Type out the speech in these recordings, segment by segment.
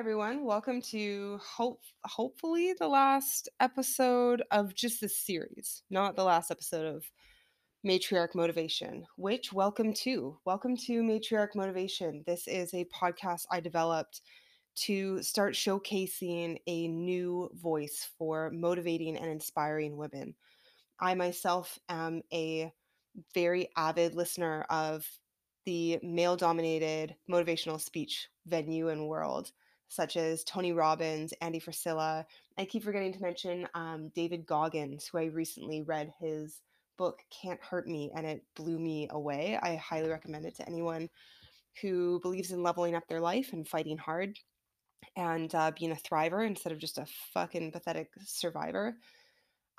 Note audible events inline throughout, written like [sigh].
everyone. Welcome to hope hopefully the last episode of just this series, not the last episode of Matriarch Motivation, which welcome to. Welcome to Matriarch Motivation. This is a podcast I developed to start showcasing a new voice for motivating and inspiring women. I myself am a very avid listener of the male dominated motivational speech venue and world such as Tony Robbins, Andy Frisella. I keep forgetting to mention um, David Goggins, who I recently read his book Can't Hurt Me, and it blew me away. I highly recommend it to anyone who believes in leveling up their life and fighting hard and uh, being a thriver instead of just a fucking pathetic survivor.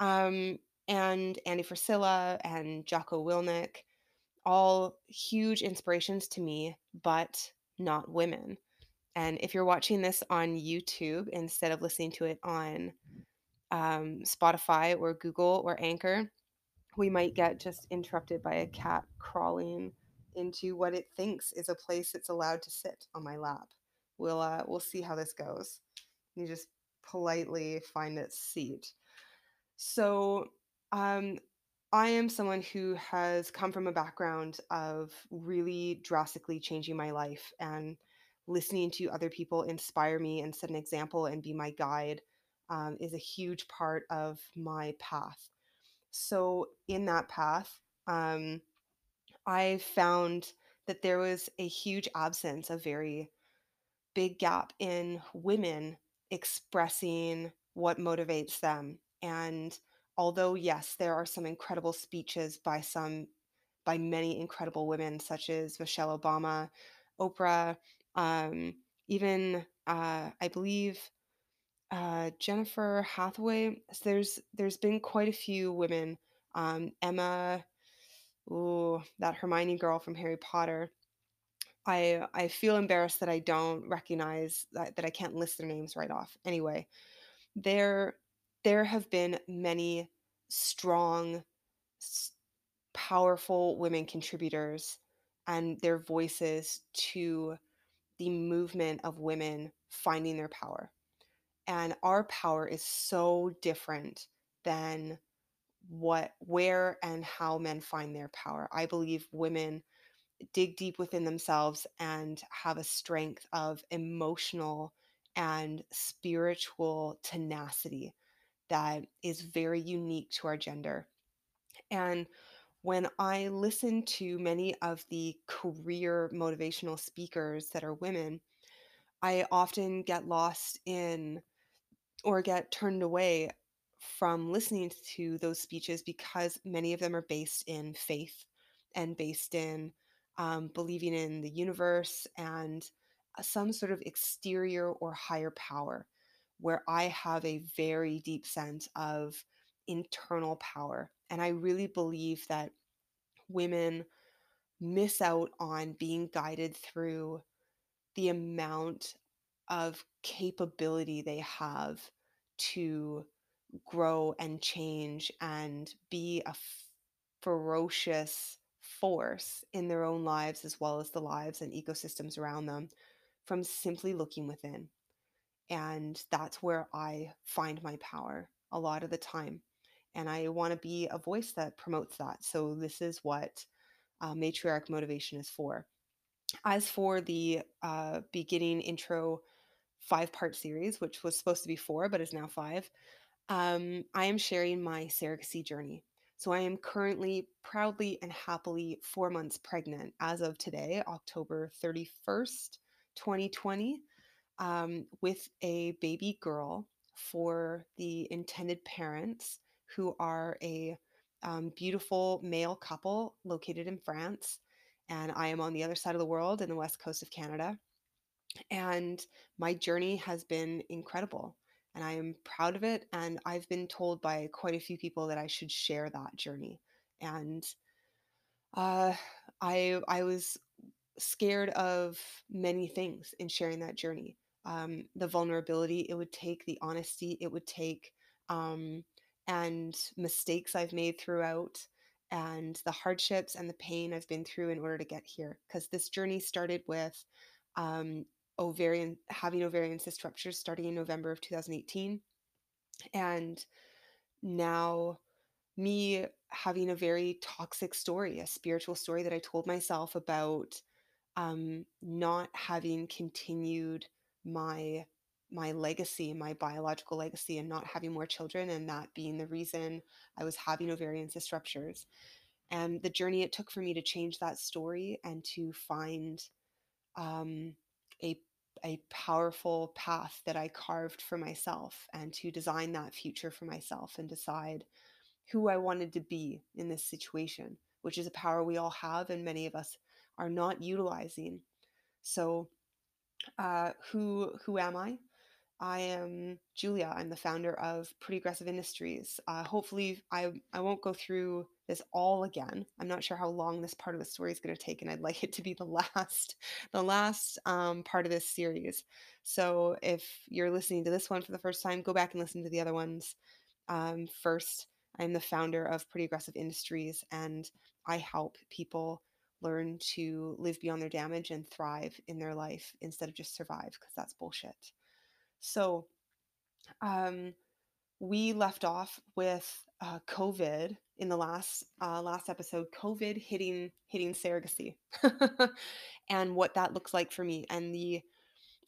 Um, and Andy Frisella and Jocko Willink, all huge inspirations to me, but not women. And if you're watching this on YouTube instead of listening to it on um, Spotify or Google or Anchor, we might get just interrupted by a cat crawling into what it thinks is a place it's allowed to sit on my lap. We'll uh, we'll see how this goes. You just politely find its seat. So um, I am someone who has come from a background of really drastically changing my life and listening to other people inspire me and set an example and be my guide um, is a huge part of my path. So, in that path, um, I found that there was a huge absence, a very big gap in women expressing what motivates them. And although, yes, there are some incredible speeches by some, by many incredible women, such as Michelle Obama, Oprah, um, even uh, I believe uh, Jennifer Hathaway. So there's there's been quite a few women. Um, Emma, ooh, that Hermione girl from Harry Potter. I I feel embarrassed that I don't recognize that, that I can't list their names right off. Anyway, there there have been many strong, powerful women contributors and their voices to the movement of women finding their power. And our power is so different than what where and how men find their power. I believe women dig deep within themselves and have a strength of emotional and spiritual tenacity that is very unique to our gender. And when I listen to many of the career motivational speakers that are women, I often get lost in or get turned away from listening to those speeches because many of them are based in faith and based in um, believing in the universe and uh, some sort of exterior or higher power, where I have a very deep sense of internal power and I really believe that women miss out on being guided through the amount of capability they have to grow and change and be a ferocious force in their own lives as well as the lives and ecosystems around them from simply looking within. And that's where I find my power a lot of the time and I want to be a voice that promotes that. So this is what uh, matriarch motivation is for. As for the uh, beginning intro five part series, which was supposed to be four but is now five, um, I am sharing my surrogacy journey. So I am currently proudly and happily four months pregnant as of today, October 31st, 2020, um, with a baby girl for the intended parents who are a um, beautiful male couple located in France. And I am on the other side of the world in the west coast of Canada. And my journey has been incredible. And I am proud of it. And I've been told by quite a few people that I should share that journey. And uh, I, I was scared of many things in sharing that journey. Um, the vulnerability it would take, the honesty it would take, um, and mistakes I've made throughout and the hardships and the pain I've been through in order to get here. Because this journey started with um, ovarian having ovarian cyst ruptures starting in November of 2018 and now me having a very toxic story, a spiritual story that I told myself about um, not having continued my my legacy, my biological legacy, and not having more children, and that being the reason I was having ovarian cyst ruptures. And the journey it took for me to change that story and to find um, a a powerful path that I carved for myself, and to design that future for myself, and decide who I wanted to be in this situation, which is a power we all have, and many of us are not utilizing. So, uh, who who am I? I am Julia. I'm the founder of Pretty Aggressive Industries. Uh, hopefully, I I won't go through this all again. I'm not sure how long this part of the story is going to take, and I'd like it to be the [laughs] last the last um, part of this series. So if you're listening to this one for the first time, go back and listen to the other ones um, first. I'm the founder of Pretty Aggressive Industries, and I help people learn to live beyond their damage and thrive in their life instead of just survive, because that's bullshit. So, um, we left off with uh, COVID in the last uh, last episode. COVID hitting hitting surrogacy, [laughs] and what that looks like for me, and the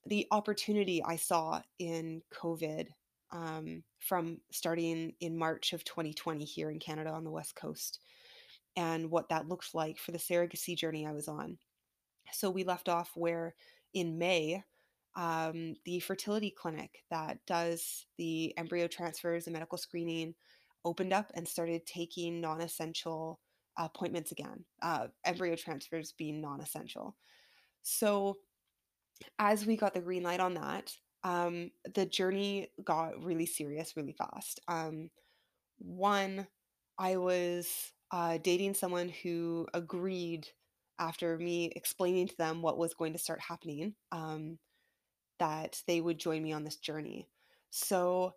the opportunity I saw in COVID um, from starting in March of 2020 here in Canada on the West Coast, and what that looked like for the surrogacy journey I was on. So we left off where in May, um, the fertility clinic that does the embryo transfers and medical screening opened up and started taking non essential appointments again, uh, embryo transfers being non essential. So, as we got the green light on that, um, the journey got really serious really fast. Um, one, I was uh, dating someone who agreed after me explaining to them what was going to start happening um, that they would join me on this journey. So,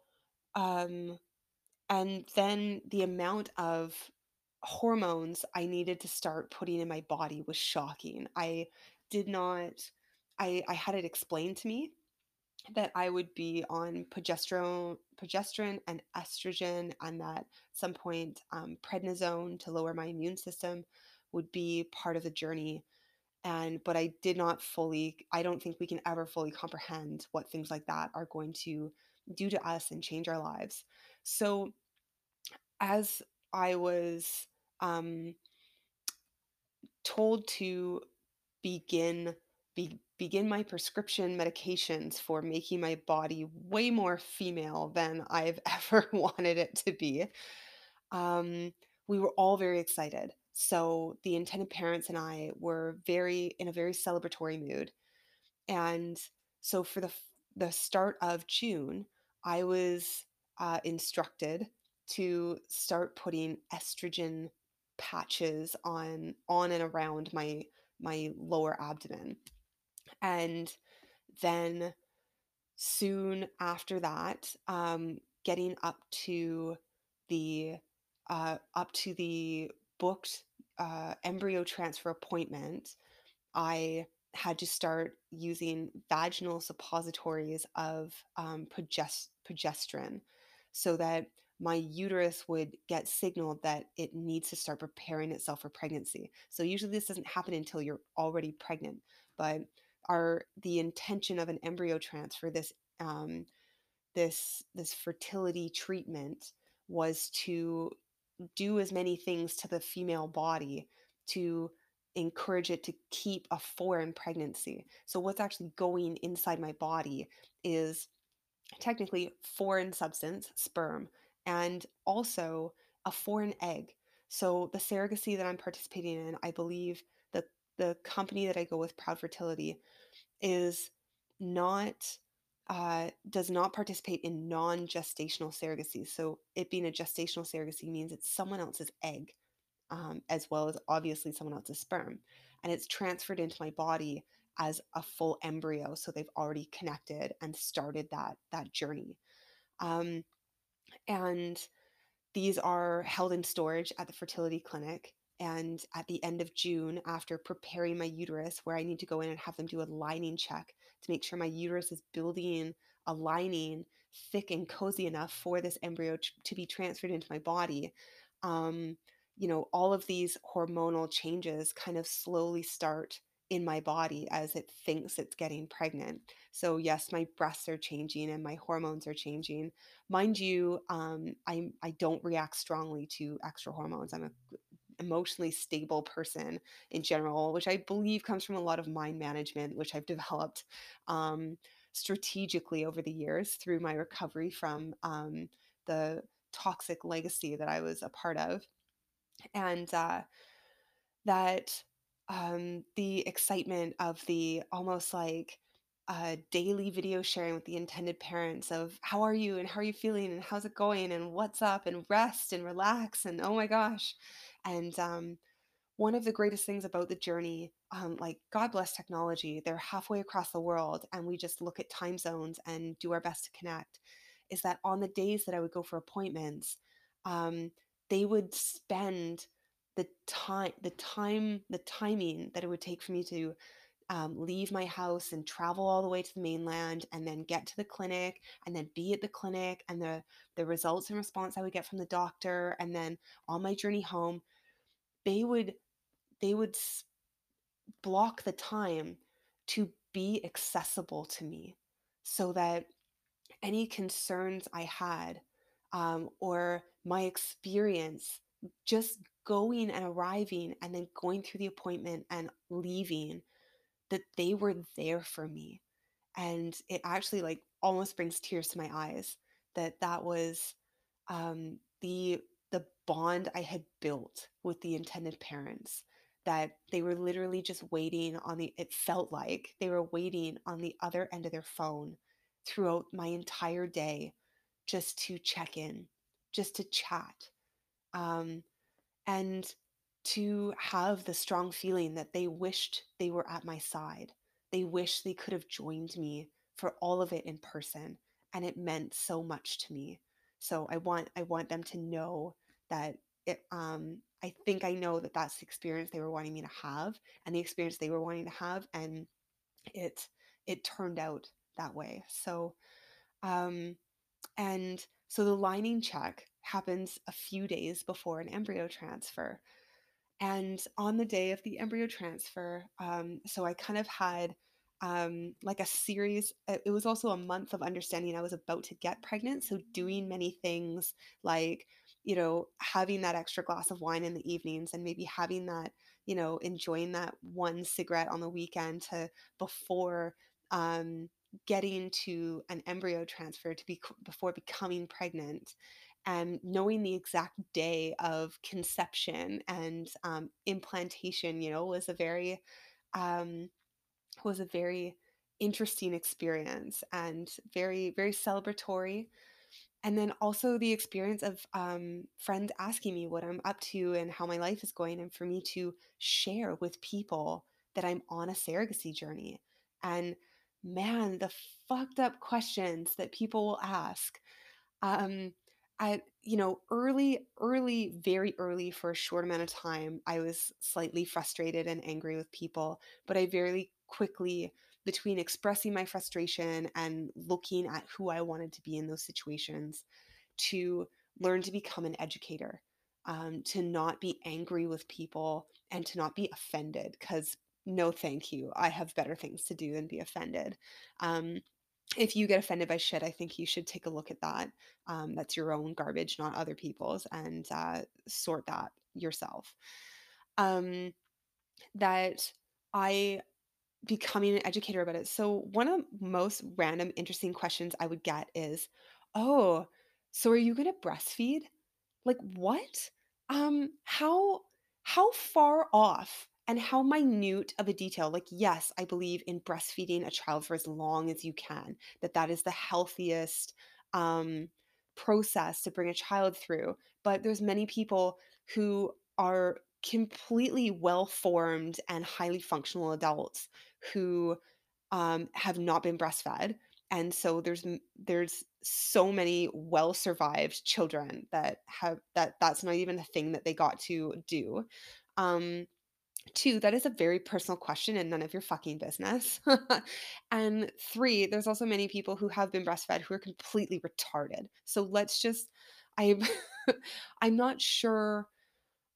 um, and then the amount of hormones I needed to start putting in my body was shocking. I did not, I, I had it explained to me that I would be on progesterone, progesterone and estrogen, and that at some point um, prednisone to lower my immune system would be part of the journey. And but I did not fully. I don't think we can ever fully comprehend what things like that are going to do to us and change our lives. So, as I was um, told to begin be, begin my prescription medications for making my body way more female than I've [laughs] ever wanted it to be. Um, we were all very excited. So the intended parents and I were very in a very celebratory mood. And so for the the start of June, I was uh, instructed to start putting estrogen patches on on and around my my lower abdomen and then soon after that, um, getting up to the uh, up to the booked uh, embryo transfer appointment, I had to start using vaginal suppositories of um, progest- progesterone so that my uterus would get signaled that it needs to start preparing itself for pregnancy. So usually this doesn't happen until you're already pregnant, but are the intention of an embryo transfer this um, this this fertility treatment was to do as many things to the female body to encourage it to keep a foreign pregnancy. So what's actually going inside my body is technically foreign substance, sperm, and also a foreign egg. So the surrogacy that I'm participating in, I believe that the company that I go with, Proud Fertility, is not uh, does not participate in non-gestational surrogacy. So it being a gestational surrogacy means it's someone else's egg, um, as well as obviously someone else's sperm, and it's transferred into my body as a full embryo. So they've already connected and started that that journey, um, and these are held in storage at the fertility clinic And at the end of June, after preparing my uterus, where I need to go in and have them do a lining check to make sure my uterus is building a lining thick and cozy enough for this embryo t- to be transferred into my body. Um, you know, all of these hormonal changes kind of slowly start in my body as it thinks it's getting pregnant. So yes, my breasts are changing and my hormones are changing. Mind you, um, I I don't react strongly to extra hormones. I'm a emotionally stable person in general, which I believe comes from a lot of mind management, which I've [laughs] developed um, strategically over the years through my recovery from um, the toxic legacy that I was a part of. And uh, that um, the excitement of the almost like uh, daily video sharing with the intended parents of how are you? And how are you feeling? And how's it going? And what's up? And rest and relax and oh my gosh and um, one of the greatest things about the journey, um, like God bless technology, they're halfway across the world and we just look at time zones and do our best to connect, is that on the days that I would go for appointments, um, they would spend the time, the time, the timing that it would take for me to um, leave my house and travel all the way to the mainland and then get to the clinic and then be at the clinic and the the results and response I would get from the doctor and then on my journey home they would they would block the time to be accessible to me so that any concerns I had um, or my experience just going and arriving and then going through the appointment and leaving that they were there for me. And it actually like almost brings tears to my eyes that that was um, the the bond I had built with the intended parents that they were literally just waiting on the it felt like they were waiting on the other end of their phone throughout my entire day just to check in just to chat um, and to have the strong feeling that they wished they were at my side. They wished they could have joined me for all of it in person and it meant so much to me so i want i want them to know that it um I think I know that that's the experience they were wanting me to have and the experience they were wanting to have and it it turned out that way. So um and so the lining check happens a few days before an embryo transfer. And on the day of the embryo transfer, um, so I kind of had um, like a series. It was also a month of understanding I was about to get pregnant. So doing many things like, you know, having that extra glass of wine in the evenings and maybe having that, you know, enjoying that one cigarette on the weekend to before um, getting to an embryo transfer to be before becoming pregnant and knowing the exact day of conception and um, implantation, you know, was a very um, was a very interesting experience and very very celebratory. And then also the experience of um, friends asking me what i'm up to and how my life is going and for me to share with people that i'm on a surrogacy journey. And man the fucked up questions that people will ask um, I, you know, early, early, very early for a short amount of time, I was slightly frustrated and angry with people, but I very quickly, between expressing my frustration and looking at who I wanted to be in those situations, to learn to become an educator, um, to not be angry with people and to not be offended, because no, thank you. I have better things to do than be offended. Um, if you get offended by shit, I think you should take a look at that. Um, that's your own garbage, not other people's, and uh, sort that yourself. Um, that I becoming an educator about it. So one of the most random, interesting questions I would get is, "Oh, so are you going to breastfeed?" Like what? Um, how how far off and how minute of a detail? Like, yes, I believe in breastfeeding a child for as long as you can, that that is the healthiest um, process to bring a child through. But there's many people who are completely well formed and highly functional adults who um, have not been breastfed and so there's there's so many well survived children that have that that's not even a thing that they got to do Um, two, that is a very personal question and none of your fucking business. [laughs] and three, there's also many people who have been breastfed who are completely retarded. So let's just, I'm [laughs] I'm not sure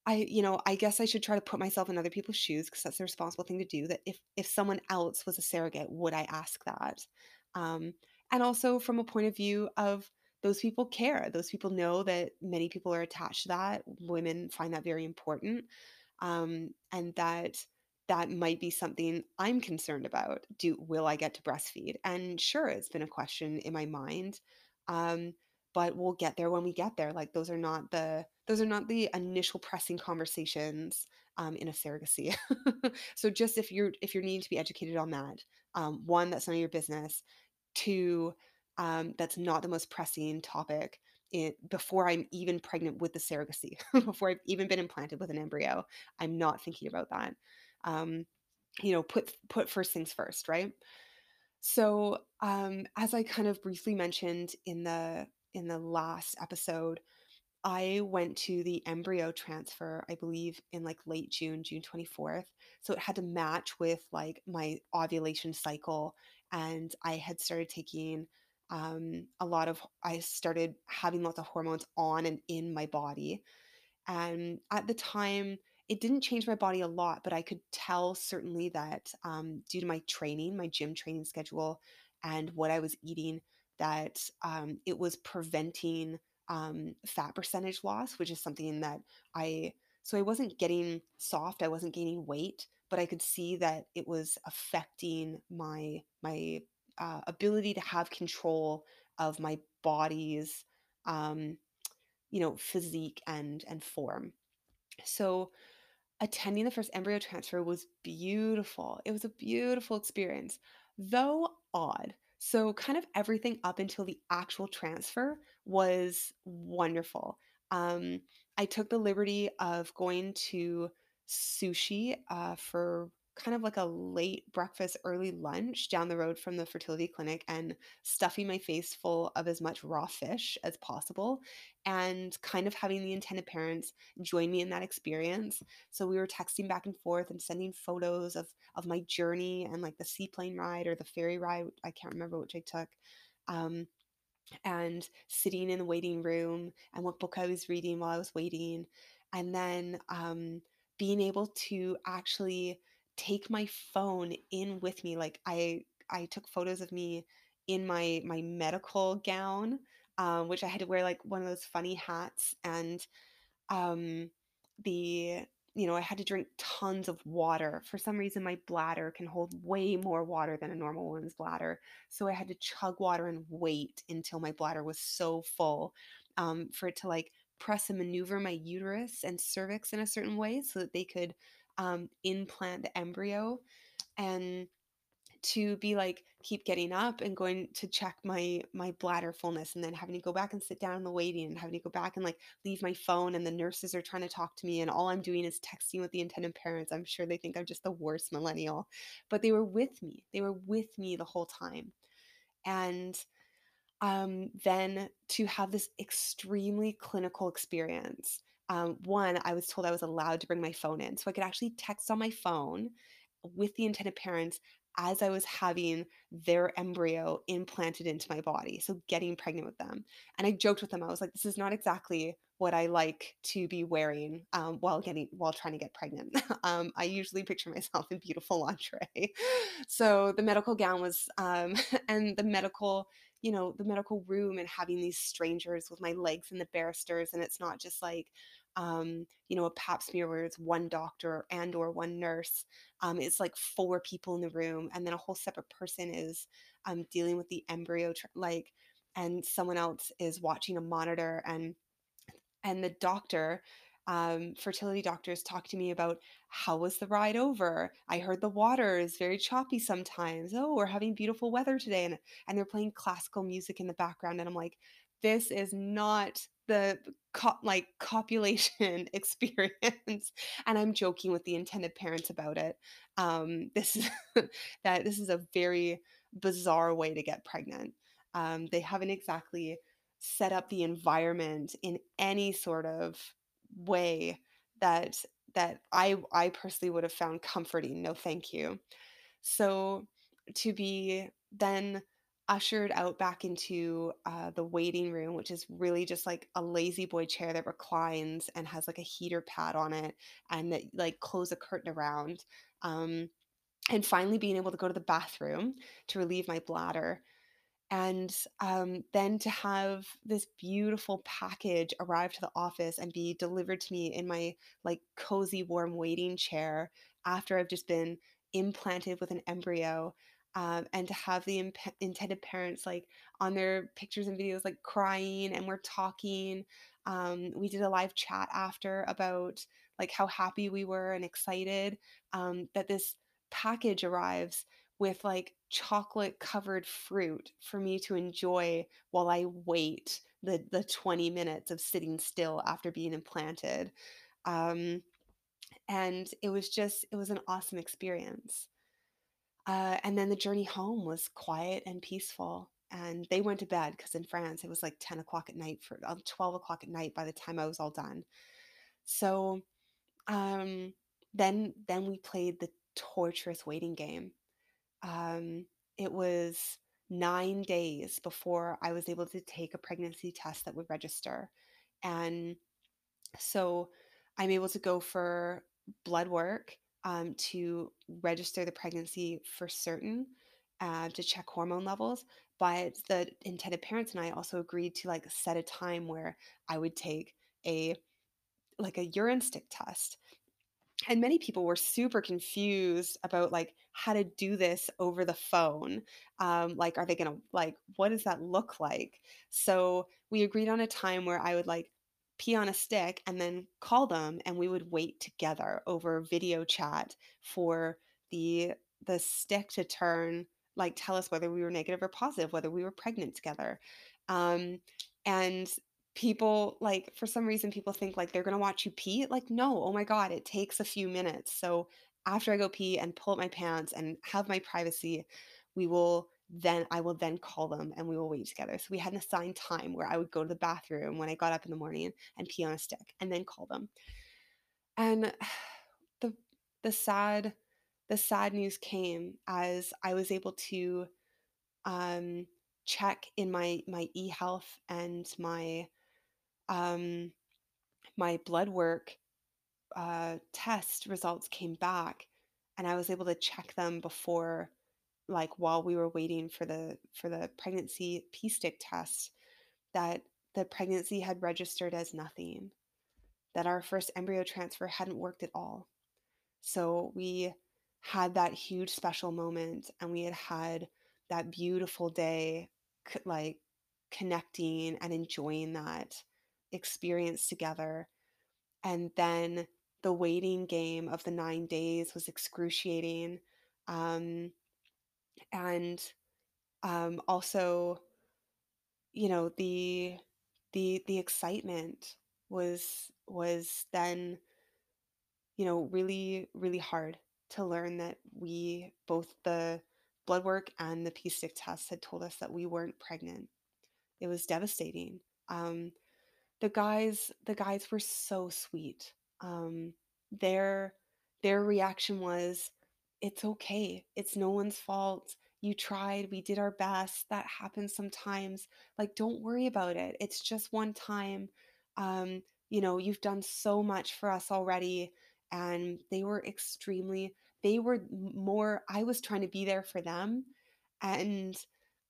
I you know, I guess I should try to put myself in other people's shoes because that's the responsible thing to do, that if if someone else was a surrogate, would I ask that? Um, and also from a point of view of those people care. Those people know that many people are attached to that. Women find that very important. Um, and that that might be something I'm concerned about. Do will I get to breastfeed? And sure, it's been a question in my mind. Um, but we'll get there when we get there. Like those are not the those are not the initial pressing conversations um, in a surrogacy. [laughs] so just if you're if you're needing to be educated on that, um, one that's none of your business. Two, um, that's not the most pressing topic. Before I'm even pregnant with the surrogacy, [laughs] before I've even been implanted with an embryo, I'm not thinking about that. Um, you know, put put first things first, right? So, um, as I kind of briefly mentioned in the in the last episode, I went to the embryo transfer, I believe in like late June, June 24th. So it had to match with like my ovulation cycle. And I had started taking um, a lot of, I started having lots of hormones on and in my body. And at the time, it didn't change my body a lot, but I could tell certainly that um, due to my training, my gym training schedule, and what I was eating, that um, it was preventing um, fat percentage loss, which is something that I, so I wasn't getting soft, I wasn't gaining weight, but I could see that it was affecting my, my uh, ability to have control of my body's, um, you know, physique and, and form. So attending the first embryo transfer was beautiful. It was a beautiful experience, though odd. So, kind of everything up until the actual transfer was wonderful. Um, I took the liberty of going to sushi uh, for kind of like a late breakfast, early lunch down the road from the fertility clinic and stuffing my face full of as much raw fish as possible and kind of having the intended parents join me in that experience. So we were texting back and forth and sending photos of of my journey and like the seaplane ride or the ferry ride. I can't remember which I took. Um, and sitting in the waiting room and what book I was reading while I was waiting. And then um, being able to actually take my phone in with me. Like I I took photos of me in my my medical gown, um, which I had to wear like one of those funny hats and um, the you know, I had to drink tons of water. For some reason, my bladder can hold way more water than a normal woman's bladder. So I had to chug water and wait until my bladder was so full um, for it to like press and maneuver my uterus and cervix in a certain way so that they could um, implant the embryo and to be like keep getting up and going to check my my bladder fullness and then having to go back and sit down in the waiting and having to go back and like leave my phone and the nurses are trying to talk to me and all I'm doing is texting with the intended parents. I'm sure they think I'm just the worst millennial, but they were with me. They were with me the whole time. And um, then to have this extremely clinical experience um, one, I was told I was allowed to bring my phone in. So I could actually text on my phone with the intended parents as I was having their embryo implanted into my body. So getting pregnant with them. And I joked with them, I was like, this is not exactly what I like to be wearing um, while getting while trying to get pregnant. [laughs] um, I usually picture myself in beautiful lingerie. [laughs] so the medical gown was um, [laughs] and the medical you know the medical room and having these strangers with my legs in the barristers and it's not just like um, you know, a pap smear where it's one doctor and or one nurse. Um, it's like four people in the room, and then a whole separate person is um, dealing with the embryo, like, and someone else is watching a monitor, and and the doctor. Um, fertility doctors talk to me about how was the ride over. I heard the water is very choppy sometimes. Oh, we're having beautiful weather today, and and they're playing classical music in the background, and I'm like, this is not the co- like copulation [laughs] experience and i'm joking with the intended parents about it um, this is [laughs] that this is a very bizarre way to get pregnant um, they haven't exactly set up the environment in any sort of way that that I I personally would have found comforting. No, thank you. So to be then ushered out back into uh, the waiting room, which is really just like a lazy boy chair that reclines and has like a heater pad on it, and that like close a curtain around. Um, and finally being able to go to the bathroom to relieve my bladder and um, then to have this beautiful package arrive to the office and be delivered to me in my like cozy warm waiting chair after i've just been implanted with an embryo um, and to have the imp- intended parents like on their pictures and videos like crying and we're talking um, we did a live chat after about like how happy we were and excited um, that this package arrives with like chocolate covered fruit for me to enjoy while I wait the the 20 minutes of sitting still after being implanted. Um, and it was just it was an awesome experience. Uh, and then the journey home was quiet and peaceful. And they went to bed because in France it was like 10 o'clock at night for uh, 12 o'clock at night by the time I was all done. So um, then then we played the torturous waiting game um, it was nine days before I was able to take a pregnancy test that would register. And so I'm able to go for blood work um, to register the pregnancy for certain, uh, to check hormone levels. But the intended parents and I also agreed to like set a time where I would take a like a urine stick test and many people were super confused about like how to do this over the phone um, like are they gonna like what does that look like so we agreed on a time where i would like pee on a stick and then call them and we would wait together over video chat for the the stick to turn like tell us whether we were negative or positive whether we were pregnant together. Um, and people like for some reason people think like they're going to watch you pee? Like no oh my god it takes a few minutes. So after i go pee and pull up my pants and have my privacy we will then i will then call them and we will wait together. So we had an assigned time where i would go to the bathroom when i got up in the morning and pee on a stick and then call them. And [sighs] the the sad the sad news came as i was able to um check in my my e-health and my um, my blood work uh, test results came back and I was able to check them before like while we were waiting for the for the pregnancy pee stick test that the pregnancy had registered as nothing that our first embryo transfer hadn't worked at all so we had that huge special moment and we had had that beautiful day like connecting and enjoying that experience together. And then the waiting game of the nine days was excruciating. Um, and um, also, you know, the the the excitement was was then, you know, really really hard to learn that we both the blood work and the pee stick tests had told us that we weren't pregnant. It was devastating. Um, the guys the guys were so sweet. Um, their their reaction was, "It's okay. It's no one's fault. You tried. We did our best. That happens sometimes. Like, don't worry about it. It's just one time. Um, you know, you've done so much for us already." And they were extremely. They were more. I was trying to be there for them, and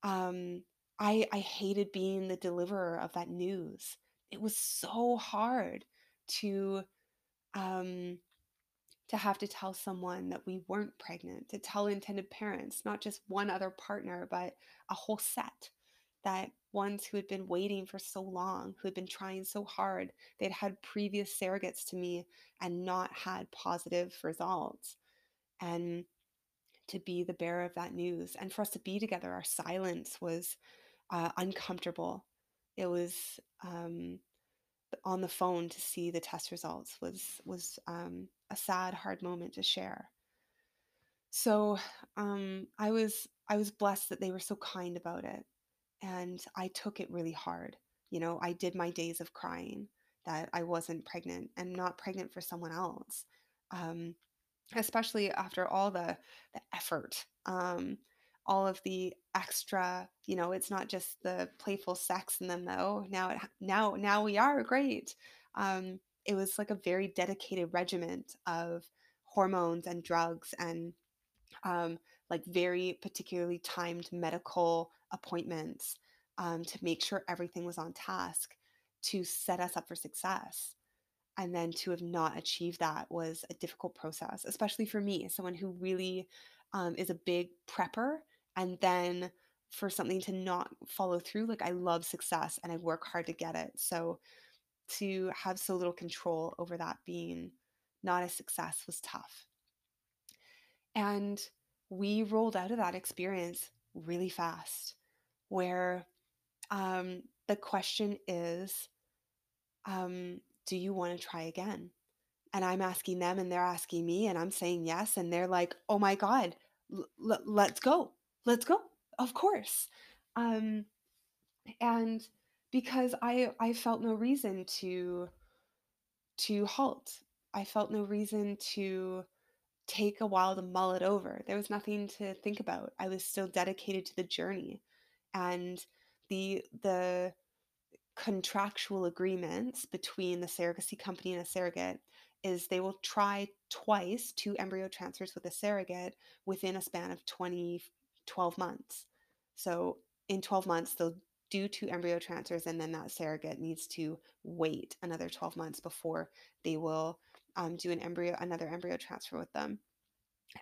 um, I I hated being the deliverer of that news it was so hard to um to have to tell someone that we weren't pregnant, to tell intended parents, not just one other partner, but a whole set that ones who had been waiting for so long, who had been trying so hard, they'd had previous surrogates to me and not had positive results. And to be the bearer of that news and for us to be together, our silence was uh, uncomfortable it was um, on the phone to see the test results was was um, a sad, hard moment to share. So um, I was I was blessed that they were so kind about it, and I took it really hard. You know, I did my days of crying, that I wasn't pregnant and not pregnant for someone else. Um, especially after all the the effort, um, all of the extra, you know, it's not just the playful sex in them though. Now it now now we are great. Um, it was like a very dedicated regiment of hormones and drugs and um, like very particularly timed medical appointments um, to make sure everything was on task to set us up for success. And then to have not achieved that was a difficult process, especially for me, someone who really um, is a big prepper. And then for something to not follow through, like I love success and I work hard to get it. So to have so little control over that being not a success was tough. And we rolled out of that experience really fast, where um, the question is um, do you want to try again? And I'm asking them, and they're asking me, and I'm saying yes. And they're like, oh my God, l- l- let's go. Let's go. Of course. Um, and because I, I felt no reason to to halt. I felt no reason to take a while to mull it over. There was nothing to think about. I was still dedicated to the journey. And the the contractual agreements between the surrogacy company and a surrogate is they will try twice two embryo transfers with a surrogate within a span of 20 12 months. So in 12 months they'll do two embryo transfers and then that surrogate needs to wait another 12 months before they will um, do an embryo another embryo transfer with them.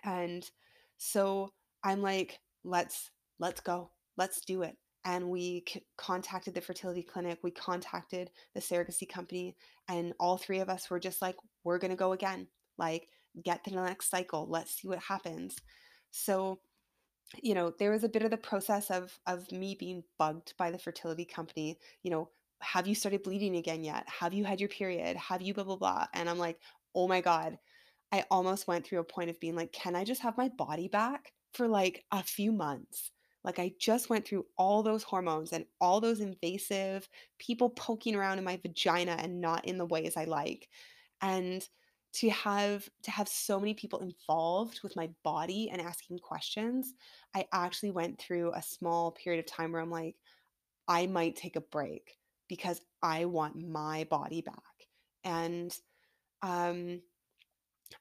And so i'm like let's let's go. Let's do it. And we c- contacted the fertility clinic. We contacted the surrogacy company and all three of us were just like we're to go again. Like get to the next cycle. Let's see what happens. So you know there was a bit of the process of of me being bugged by the fertility company you know have you started bleeding again yet? Have you had your period? Have you blah blah blah? And i'm like oh my god. I almost went through a point of being like can i just have my body back for like a few months? Like i just went through all those hormones and all those invasive people poking around in my vagina and not in the ways i like. And to have to have so many people involved with my body and asking questions i actually went through a small period of time where i'm like i might take a break because i want my body back. And um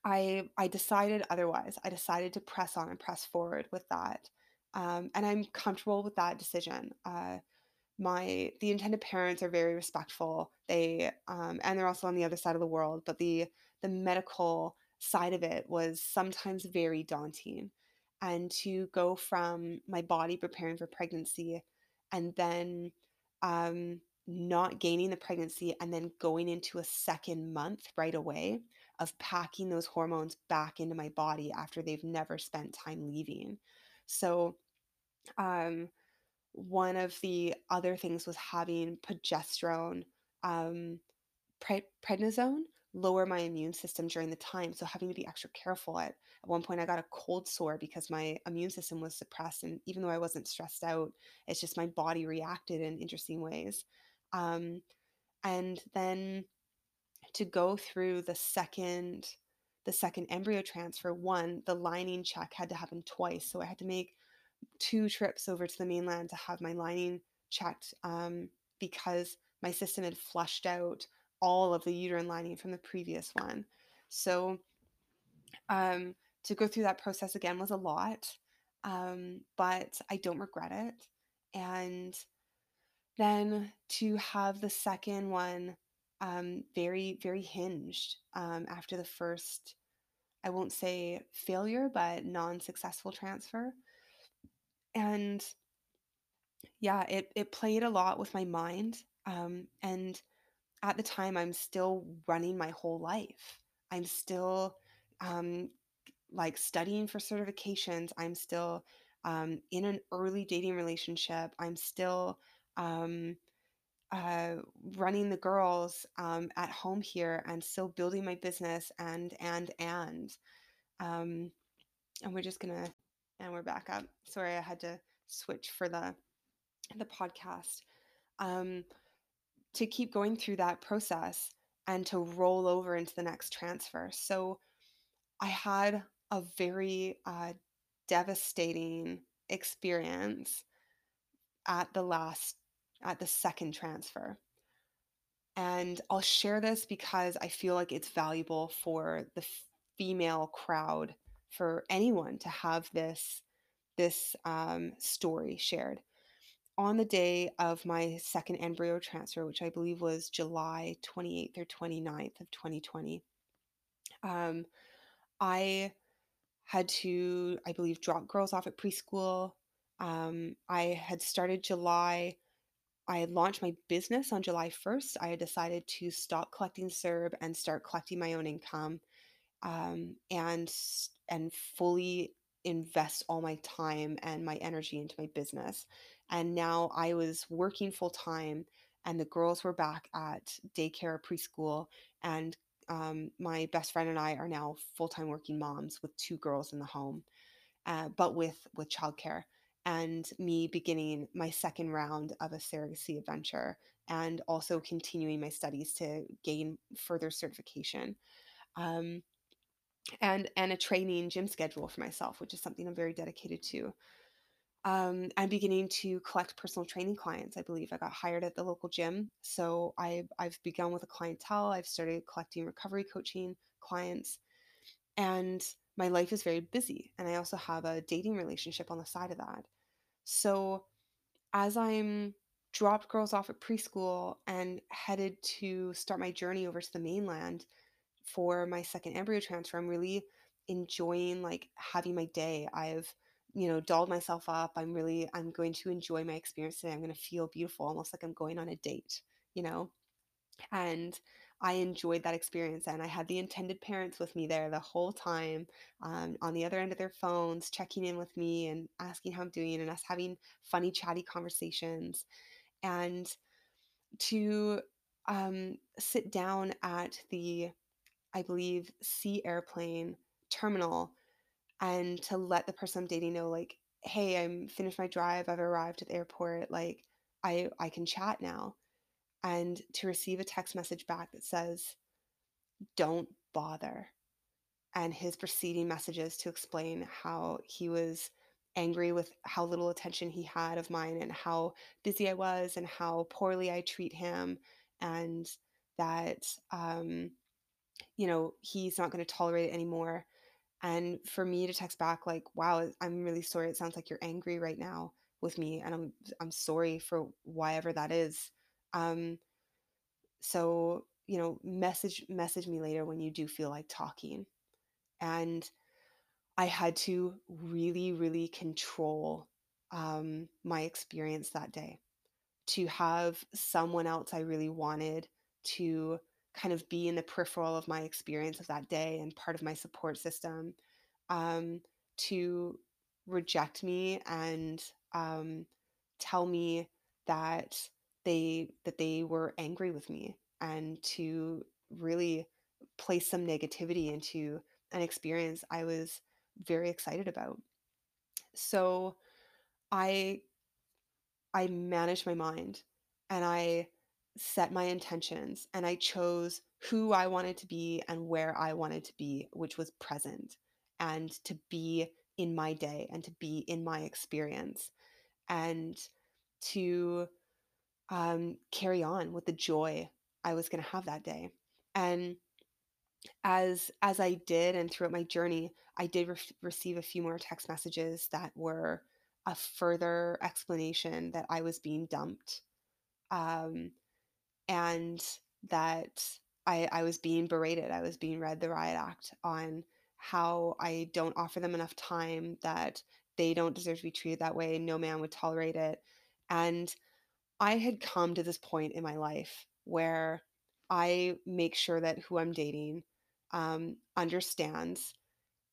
i i decided otherwise. I decided to press on and press forward with that um, and i'm comfortable with that decision. Uh, my the intended parents are very respectful. They um, and they're also on the other side of the world but the the medical side of it was sometimes very daunting and to go from my body preparing for pregnancy and then um, not gaining the pregnancy and then going into a second month right away of packing those hormones back into my body after they've never spent time leaving. So um, one of the other things was having progesterone, um, pre- prednisone lower my immune system during the time. So having to be extra careful. At, at one point, I got a cold sore because my immune system was suppressed. And even though I wasn't stressed out, it's just my body reacted in interesting ways. Um, and then to go through the second the second embryo transfer one the lining check had to happen twice so i had to make two trips over to the mainland to have my lining checked um, because my system had flushed out all of the uterine lining from the previous one. So um, to go through that process again was a lot, um, but I don't regret it. And then to have the second one um, very, very hinged um, after the first, I won't say failure, but non successful transfer and yeah, it it played a lot with my mind. Um, and at the time, I'm still running my whole life. I'm still um, like studying for certifications. I'm still um, in an early dating relationship. I'm still um, uh, running the girls um, at home here and still building my business and and and um, and we're just gonna and we're back up. Sorry, I had to switch for the the podcast. Um, to keep going through that process and to roll over into the next transfer. So I had a very uh, devastating experience at the last, at the second transfer. And I'll share this because I feel like it's valuable for the female crowd, for anyone to have this this um, story shared. On the day of my second embryo transfer, which I believe was July 28th or 29th of 2020, um, I had to, I believe, drop girls off at preschool. Um, I had started July I had launched my business on July 1st. I had decided to stop collecting CERB and start collecting my own income um, and and fully invest all my time and my energy into my business. And now I was working full time, and the girls were back at daycare, preschool, and um, my best friend and I are now full time working moms with two girls in the home, uh, but with with childcare and me beginning my second round of a surrogacy adventure and also continuing my studies to gain further certification um, and and a training gym schedule for myself which is something i'm very dedicated to um, i'm beginning to collect personal training clients i believe i got hired at the local gym so I, i've begun with a clientele i've started collecting recovery coaching clients and my life is very busy and i also have a dating relationship on the side of that so as I'm dropped girls off at preschool and headed to start my journey over to the mainland for my second embryo transfer, I'm really enjoying like having my day. I've you know dolled myself up. I'm really I'm going to enjoy my experience today. I'm going to feel beautiful, almost like I'm going on a date, you know. And I enjoyed that experience. And I had the intended parents with me there the whole time um, on the other end of their phones, checking in with me and asking how I'm doing and us having funny, chatty conversations. And to um, sit down at the, I believe, Sea Airplane terminal and to let the person I'm dating know, like, hey, I'm finished my drive, I've arrived at the airport, like, I, I can chat now and to receive a text message back that says, Don't bother. And his preceding messages to explain how he was angry with how little attention he had of mine and how busy I was and how poorly I treat him and that um, you know he's not going to tolerate it anymore and for me to text back like wow i'm really sorry it sounds like you're angry right now with me and i'm i'm sorry for whatever that is um, so, you know, message message me later when you do feel like talking. And I had to really, really control um, my experience that day. To have someone else I really wanted to kind of be in the peripheral of my experience of that day and part of my support system, um, to reject me and um, tell me that they that they were angry with me and to really place some negativity into an experience I was very excited about. So I I managed my mind and I set my intentions and I chose who I wanted to be and where I wanted to be, which was present and to be in my day and to be in my experience and to um, carry on with the joy I was going to have that day. And as as I did and throughout my journey, I did re- receive a few more text messages that were a further explanation that I was being dumped, um, and that I, I was being berated. I was being read the riot act on how I don't offer them enough time, that they don't deserve to be treated that way. No man would tolerate it, and I had come to this point in my life where I make sure that who I'm dating um, understands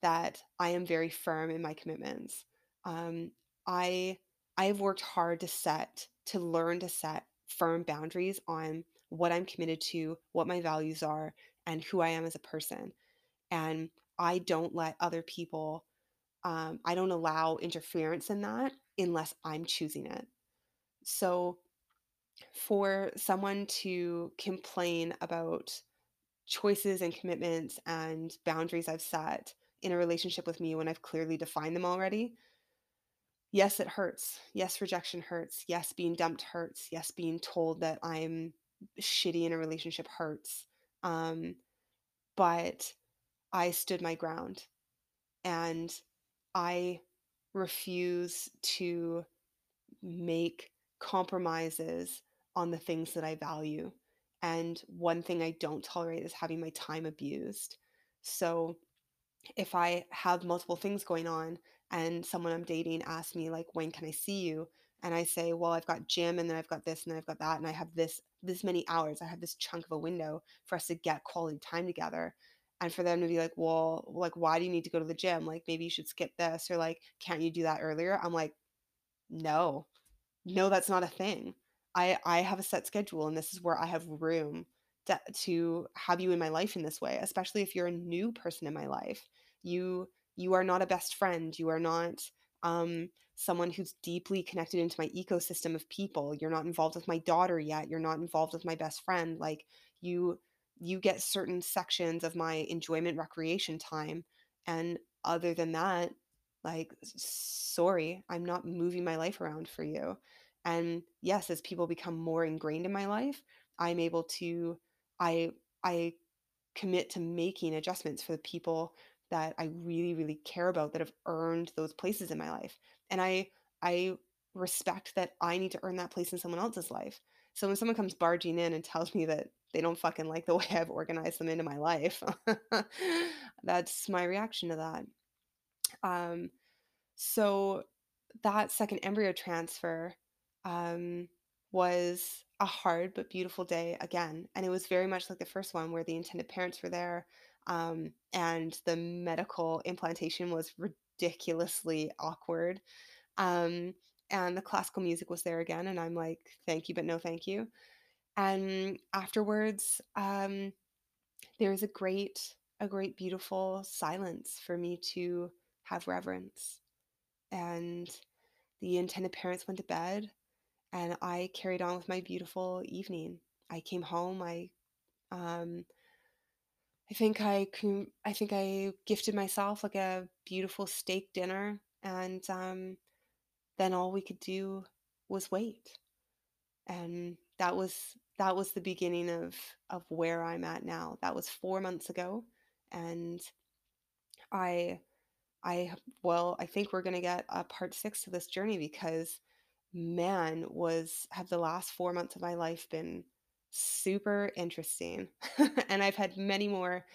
that I am very firm in my commitments. Um, I I have worked hard to set to learn to set firm boundaries on what I'm committed to, what my values are, and who I am as a person. And I don't let other people. Um, I don't allow interference in that unless I'm choosing it. So for someone to complain about choices and commitments and boundaries I've set in a relationship with me when I've clearly defined them already, yes, it hurts. Yes, rejection hurts. Yes, being dumped hurts. Yes, being told that I'm shitty in a relationship hurts. Um, but I stood my ground and I refuse to make compromises on the things that I value. And one thing I don't tolerate is having my time abused. So if I have multiple things going on and someone I'm dating asks me like when can I see you? And I say well I've got gym and then I've got this and I've got that and I have this this many hours. I have this chunk of a window for us to get quality time together. And for them to be like well like why do you need to go to the gym? Like maybe you should skip this or like can't you do that earlier? I'm like no. No, that's not a thing. I I have a set schedule and this is where I have room to, to have you in my life in this way, especially if you're a new person in my life. You you are not a best friend. You are not um, someone who's deeply connected into my ecosystem of people. You're not involved with my daughter yet. You're not involved with my best friend. Like you you get certain sections of my enjoyment recreation time and other than that like sorry i'm not moving my life around for you and yes as people become more ingrained in my life i'm able to i i commit to making adjustments for the people that i really really care about that have earned those places in my life and i i respect that i need to earn that place in someone else's life so when someone comes barging in and tells me that they don't fucking like the [laughs] way i've organized them into my life [laughs] that's my reaction to that um, so that second embryo transfer um, was a hard but beautiful day again. And it was very much like the first one where the intended parents were there um, and the medical implantation was ridiculously awkward. Um, and the classical music was there again. And I'm like, thank you, but no thank you. And afterwards, um, there was a great, a great, beautiful silence for me to have reverence. And the intended parents went to bed, and I carried on with my beautiful evening. I came home. I, um, I think I, I think I gifted myself like a beautiful steak dinner, and um, then all we could do was wait. And that was that was the beginning of of where I'm at now. That was four months ago, and I I well, I think we're to get a part 6 to this journey because man, was have the last 4 months of my life been super interesting. [laughs] and I've had many more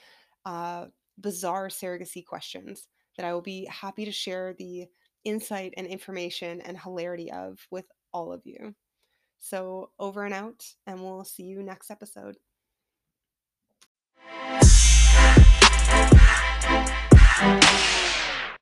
uh, bizarre surrogacy questions that I will be happy to share the insight and information and hilarity of with all of you. So, over and out, and we'll see you next episode.